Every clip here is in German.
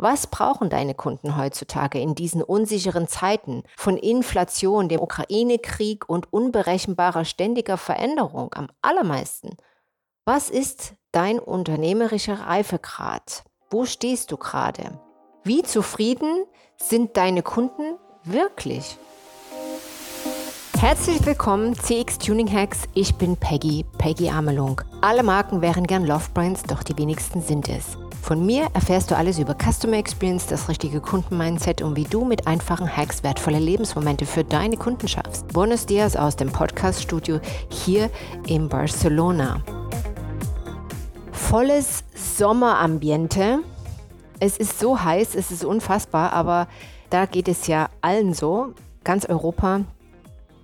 Was brauchen deine Kunden heutzutage in diesen unsicheren Zeiten von Inflation, dem Ukraine-Krieg und unberechenbarer ständiger Veränderung am allermeisten? Was ist dein unternehmerischer Reifegrad? Wo stehst du gerade? Wie zufrieden sind deine Kunden wirklich? Herzlich willkommen, CX Tuning Hacks. Ich bin Peggy, Peggy Amelung. Alle Marken wären gern Love Brands, doch die wenigsten sind es. Von mir erfährst du alles über Customer Experience, das richtige Kundenmindset und wie du mit einfachen Hacks wertvolle Lebensmomente für deine Kunden schaffst. Buenos Dias aus dem Podcast-Studio hier in Barcelona. Volles Sommerambiente. Es ist so heiß, es ist unfassbar, aber da geht es ja allen so. Ganz Europa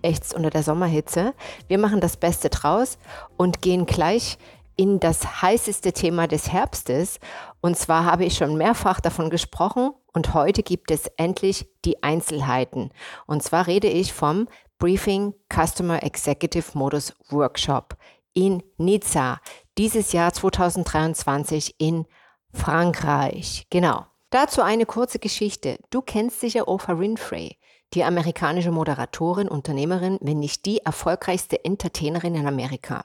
ächzt unter der Sommerhitze. Wir machen das Beste draus und gehen gleich in das heißeste Thema des Herbstes. Und zwar habe ich schon mehrfach davon gesprochen und heute gibt es endlich die Einzelheiten. Und zwar rede ich vom Briefing Customer Executive Modus Workshop in Nizza, dieses Jahr 2023 in Frankreich. Genau. Dazu eine kurze Geschichte. Du kennst sicher Oprah Winfrey, die amerikanische Moderatorin, Unternehmerin, wenn nicht die erfolgreichste Entertainerin in Amerika.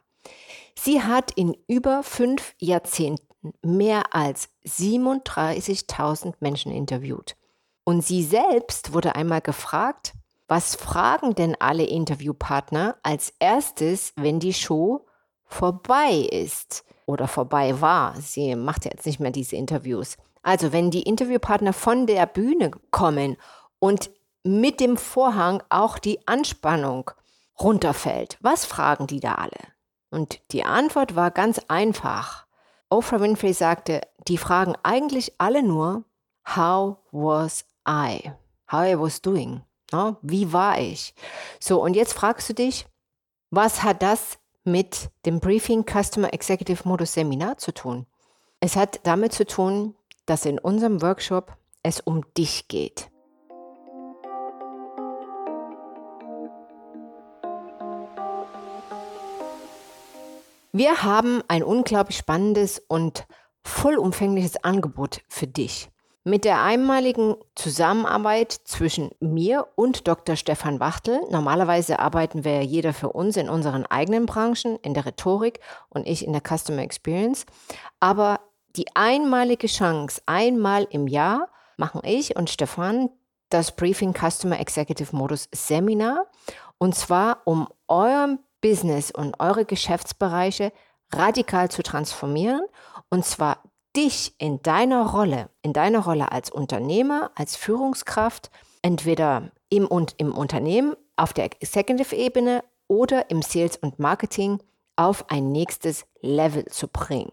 Sie hat in über fünf Jahrzehnten mehr als 37.000 Menschen interviewt. Und sie selbst wurde einmal gefragt, was fragen denn alle Interviewpartner als erstes, wenn die Show vorbei ist oder vorbei war? Sie macht jetzt nicht mehr diese Interviews. Also wenn die Interviewpartner von der Bühne kommen und mit dem Vorhang auch die Anspannung runterfällt, was fragen die da alle? Und die Antwort war ganz einfach. Oprah Winfrey sagte, die fragen eigentlich alle nur, how was I? How I was doing? No? Wie war ich? So, und jetzt fragst du dich, was hat das mit dem Briefing Customer Executive Modus Seminar zu tun? Es hat damit zu tun, dass in unserem Workshop es um dich geht. Wir haben ein unglaublich spannendes und vollumfängliches Angebot für dich. Mit der einmaligen Zusammenarbeit zwischen mir und Dr. Stefan Wachtel, normalerweise arbeiten wir jeder für uns in unseren eigenen Branchen, in der Rhetorik und ich in der Customer Experience, aber die einmalige Chance, einmal im Jahr machen ich und Stefan das Briefing Customer Executive Modus Seminar und zwar um eurem Business und eure Geschäftsbereiche radikal zu transformieren und zwar dich in deiner Rolle, in deiner Rolle als Unternehmer, als Führungskraft, entweder im und im Unternehmen auf der Executive-Ebene oder im Sales und Marketing auf ein nächstes Level zu bringen.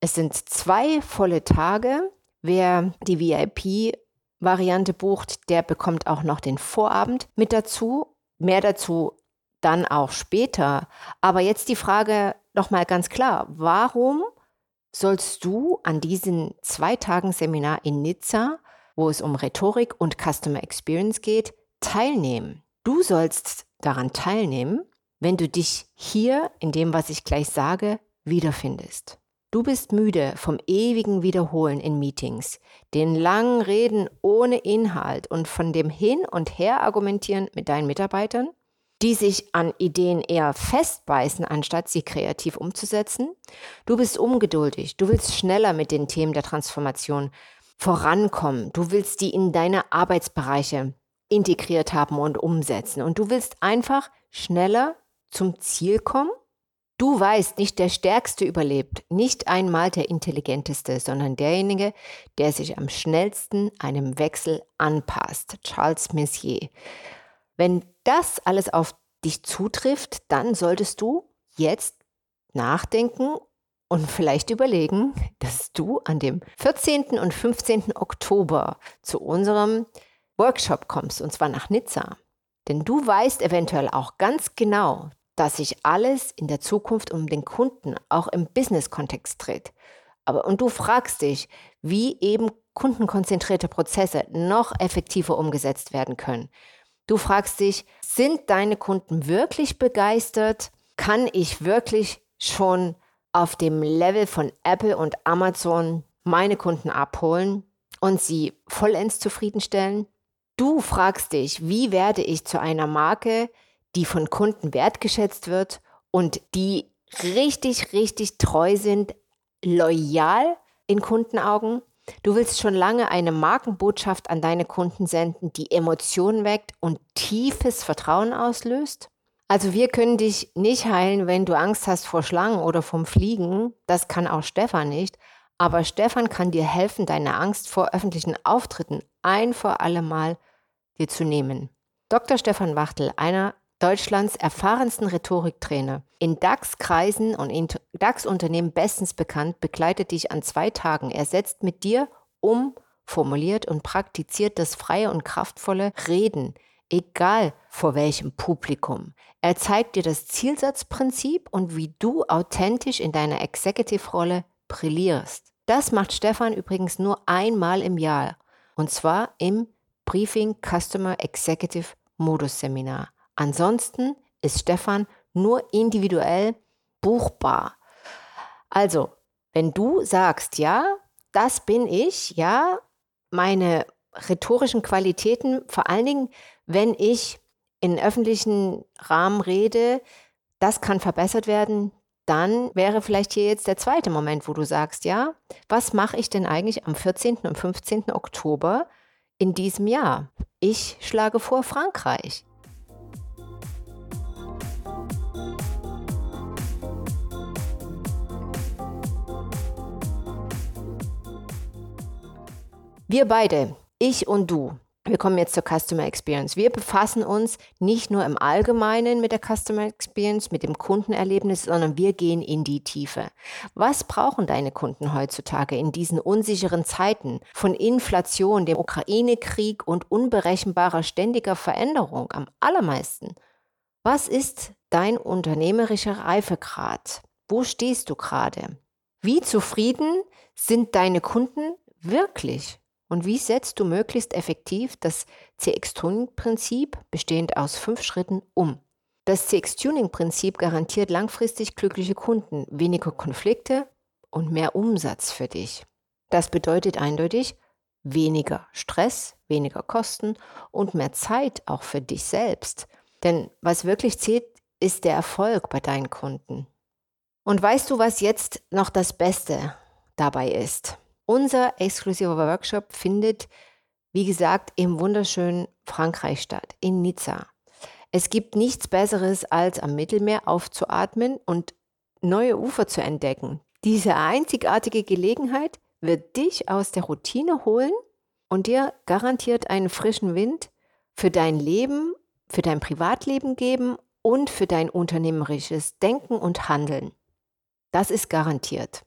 Es sind zwei volle Tage. Wer die VIP-Variante bucht, der bekommt auch noch den Vorabend mit dazu. Mehr dazu dann auch später. Aber jetzt die Frage nochmal ganz klar, warum sollst du an diesen zwei Tagen Seminar in Nizza, wo es um Rhetorik und Customer Experience geht, teilnehmen? Du sollst daran teilnehmen, wenn du dich hier in dem, was ich gleich sage, wiederfindest. Du bist müde vom ewigen Wiederholen in Meetings, den langen Reden ohne Inhalt und von dem Hin und Her argumentieren mit deinen Mitarbeitern die sich an Ideen eher festbeißen, anstatt sie kreativ umzusetzen. Du bist ungeduldig, du willst schneller mit den Themen der Transformation vorankommen, du willst die in deine Arbeitsbereiche integriert haben und umsetzen und du willst einfach schneller zum Ziel kommen. Du weißt, nicht der Stärkste überlebt, nicht einmal der Intelligenteste, sondern derjenige, der sich am schnellsten einem Wechsel anpasst. Charles Messier. Wenn das alles auf dich zutrifft, dann solltest du jetzt nachdenken und vielleicht überlegen, dass du an dem 14. und 15. Oktober zu unserem Workshop kommst, und zwar nach Nizza. Denn du weißt eventuell auch ganz genau, dass sich alles in der Zukunft um den Kunden auch im Business-Kontext dreht. Aber und du fragst dich, wie eben kundenkonzentrierte Prozesse noch effektiver umgesetzt werden können. Du fragst dich, sind deine Kunden wirklich begeistert? Kann ich wirklich schon auf dem Level von Apple und Amazon meine Kunden abholen? und sie vollends zufriedenstellen. Du fragst dich, wie werde ich zu einer Marke, die von Kunden wertgeschätzt wird und die richtig, richtig treu sind, loyal in Kundenaugen. Du willst schon lange eine Markenbotschaft an deine Kunden senden, die Emotionen weckt und tiefes Vertrauen auslöst. Also wir können dich nicht heilen, wenn du Angst hast vor Schlangen oder vom Fliegen. Das kann auch Stefan nicht. Aber Stefan kann dir helfen, deine Angst vor öffentlichen Auftritten ein für alle Mal dir zu nehmen. Dr. Stefan Wachtel, einer Deutschlands erfahrensten Rhetoriktrainer, in DAX-Kreisen und in DAX-Unternehmen bestens bekannt, begleitet dich an zwei Tagen. Er setzt mit dir um, formuliert und praktiziert das freie und kraftvolle Reden egal vor welchem Publikum. Er zeigt dir das Zielsatzprinzip und wie du authentisch in deiner Executive-Rolle brillierst. Das macht Stefan übrigens nur einmal im Jahr und zwar im Briefing Customer Executive Modus Seminar. Ansonsten ist Stefan nur individuell buchbar. Also, wenn du sagst, ja, das bin ich, ja, meine rhetorischen Qualitäten, vor allen Dingen wenn ich in öffentlichen Rahmen rede, das kann verbessert werden, dann wäre vielleicht hier jetzt der zweite Moment, wo du sagst, ja, was mache ich denn eigentlich am 14. und 15. Oktober in diesem Jahr? Ich schlage vor Frankreich. Wir beide, ich und du, wir kommen jetzt zur Customer Experience. Wir befassen uns nicht nur im Allgemeinen mit der Customer Experience, mit dem Kundenerlebnis, sondern wir gehen in die Tiefe. Was brauchen deine Kunden heutzutage in diesen unsicheren Zeiten von Inflation, dem Ukraine-Krieg und unberechenbarer ständiger Veränderung am allermeisten? Was ist dein unternehmerischer Reifegrad? Wo stehst du gerade? Wie zufrieden sind deine Kunden wirklich? Und wie setzt du möglichst effektiv das CX-Tuning-Prinzip, bestehend aus fünf Schritten, um? Das CX-Tuning-Prinzip garantiert langfristig glückliche Kunden, weniger Konflikte und mehr Umsatz für dich. Das bedeutet eindeutig weniger Stress, weniger Kosten und mehr Zeit auch für dich selbst. Denn was wirklich zählt, ist der Erfolg bei deinen Kunden. Und weißt du, was jetzt noch das Beste dabei ist? Unser exklusiver Workshop findet, wie gesagt, im wunderschönen Frankreich statt, in Nizza. Es gibt nichts Besseres, als am Mittelmeer aufzuatmen und neue Ufer zu entdecken. Diese einzigartige Gelegenheit wird dich aus der Routine holen und dir garantiert einen frischen Wind für dein Leben, für dein Privatleben geben und für dein unternehmerisches Denken und Handeln. Das ist garantiert.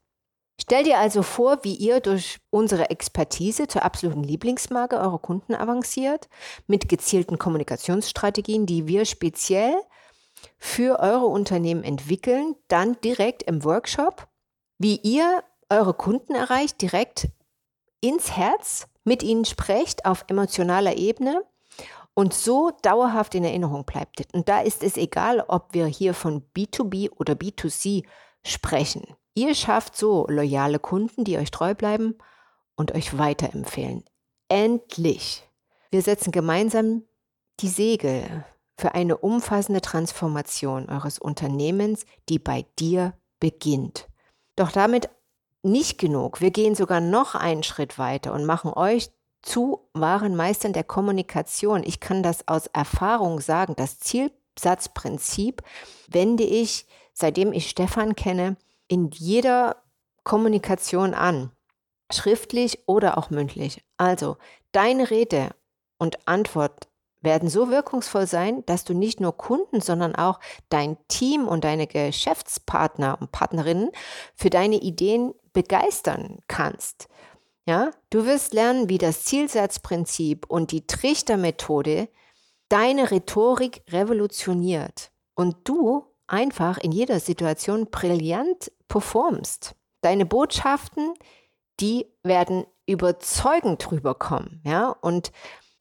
Stell dir also vor, wie ihr durch unsere Expertise zur absoluten Lieblingsmarke eurer Kunden avanciert, mit gezielten Kommunikationsstrategien, die wir speziell für eure Unternehmen entwickeln, dann direkt im Workshop, wie ihr eure Kunden erreicht, direkt ins Herz, mit ihnen sprecht auf emotionaler Ebene und so dauerhaft in Erinnerung bleibt. Und da ist es egal, ob wir hier von B2B oder B2C sprechen. Ihr schafft so loyale Kunden, die euch treu bleiben und euch weiterempfehlen. Endlich! Wir setzen gemeinsam die Segel für eine umfassende Transformation eures Unternehmens, die bei dir beginnt. Doch damit nicht genug. Wir gehen sogar noch einen Schritt weiter und machen euch zu wahren Meistern der Kommunikation. Ich kann das aus Erfahrung sagen. Das Zielsatzprinzip wende ich, seitdem ich Stefan kenne, in jeder Kommunikation an, schriftlich oder auch mündlich. Also, deine Rede und Antwort werden so wirkungsvoll sein, dass du nicht nur Kunden, sondern auch dein Team und deine Geschäftspartner und Partnerinnen für deine Ideen begeistern kannst. Ja, du wirst lernen, wie das Zielsatzprinzip und die Trichtermethode deine Rhetorik revolutioniert und du einfach in jeder Situation brillant performst. Deine Botschaften, die werden überzeugend rüberkommen, ja, und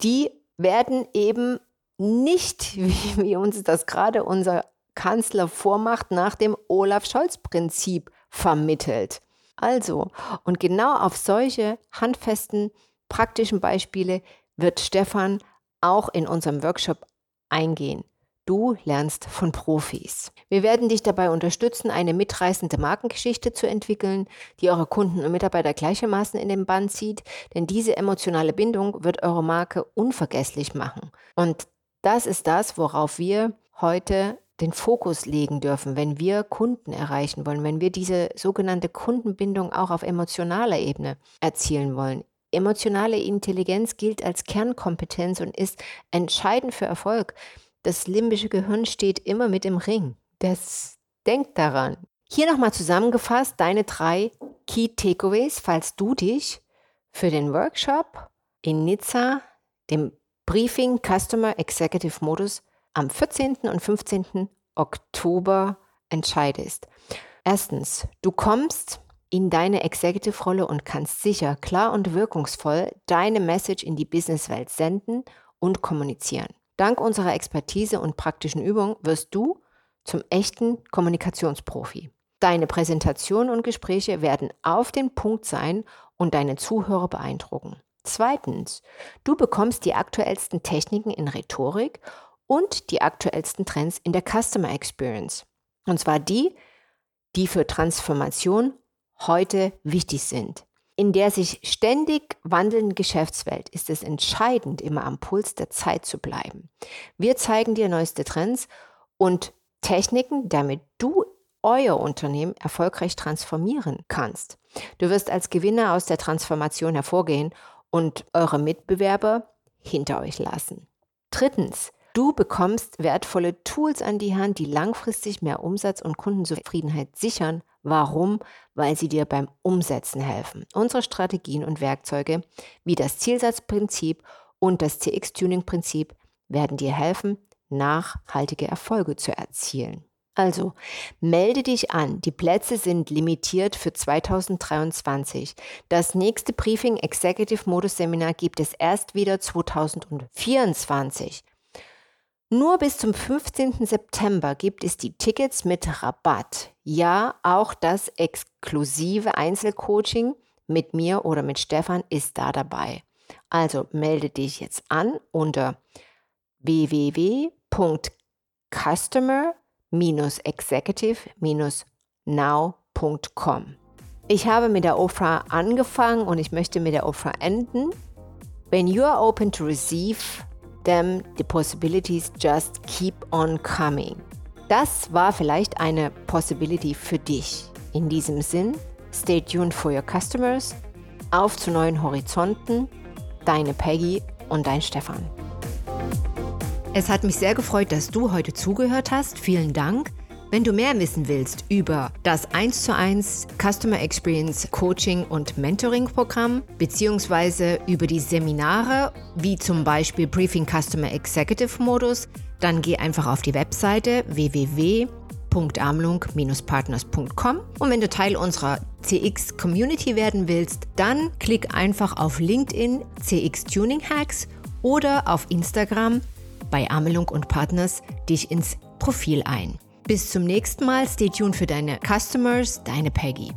die werden eben nicht, wie, wie uns das gerade unser Kanzler vormacht, nach dem Olaf Scholz-Prinzip vermittelt. Also, und genau auf solche handfesten praktischen Beispiele wird Stefan auch in unserem Workshop eingehen. Du lernst von Profis. Wir werden dich dabei unterstützen, eine mitreißende Markengeschichte zu entwickeln, die eure Kunden und Mitarbeiter gleichermaßen in den Bann zieht, denn diese emotionale Bindung wird eure Marke unvergesslich machen. Und das ist das, worauf wir heute den Fokus legen dürfen, wenn wir Kunden erreichen wollen, wenn wir diese sogenannte Kundenbindung auch auf emotionaler Ebene erzielen wollen. Emotionale Intelligenz gilt als Kernkompetenz und ist entscheidend für Erfolg. Das limbische Gehirn steht immer mit im Ring. Das denkt daran. Hier nochmal zusammengefasst deine drei Key Takeaways, falls du dich für den Workshop in Nizza, dem Briefing Customer Executive Modus, am 14. und 15. Oktober entscheidest. Erstens, du kommst in deine Executive-Rolle und kannst sicher, klar und wirkungsvoll deine Message in die Businesswelt senden und kommunizieren. Dank unserer Expertise und praktischen Übung wirst du zum echten Kommunikationsprofi. Deine Präsentation und Gespräche werden auf den Punkt sein und deine Zuhörer beeindrucken. Zweitens, du bekommst die aktuellsten Techniken in Rhetorik und die aktuellsten Trends in der Customer Experience. Und zwar die, die für Transformation heute wichtig sind. In der sich ständig wandelnden Geschäftswelt ist es entscheidend, immer am Puls der Zeit zu bleiben. Wir zeigen dir neueste Trends und Techniken, damit du euer Unternehmen erfolgreich transformieren kannst. Du wirst als Gewinner aus der Transformation hervorgehen und eure Mitbewerber hinter euch lassen. Drittens, du bekommst wertvolle Tools an die Hand, die langfristig mehr Umsatz und Kundenzufriedenheit sichern Warum? Weil sie dir beim Umsetzen helfen. Unsere Strategien und Werkzeuge wie das Zielsatzprinzip und das CX-Tuning-Prinzip werden dir helfen, nachhaltige Erfolge zu erzielen. Also, melde dich an. Die Plätze sind limitiert für 2023. Das nächste Briefing Executive Modus Seminar gibt es erst wieder 2024. Nur bis zum 15. September gibt es die Tickets mit Rabatt. Ja, auch das exklusive Einzelcoaching mit mir oder mit Stefan ist da dabei. Also melde dich jetzt an unter www.customer-executive-now.com. Ich habe mit der Offer angefangen und ich möchte mit der Offer enden. When you are open to receive them, the possibilities just keep on coming. Das war vielleicht eine Possibility für dich. In diesem Sinn, stay tuned for your customers. Auf zu neuen Horizonten. Deine Peggy und dein Stefan. Es hat mich sehr gefreut, dass du heute zugehört hast. Vielen Dank. Wenn du mehr wissen willst über das 1 zu 1 Customer Experience Coaching und Mentoring Programm beziehungsweise über die Seminare wie zum Beispiel Briefing Customer Executive Modus, dann geh einfach auf die Webseite www.amlung-partners.com und wenn du Teil unserer CX Community werden willst, dann klick einfach auf LinkedIn CX Tuning Hacks oder auf Instagram bei Amelung und Partners dich ins Profil ein. Bis zum nächsten Mal. Stay tuned für deine Customers, deine Peggy.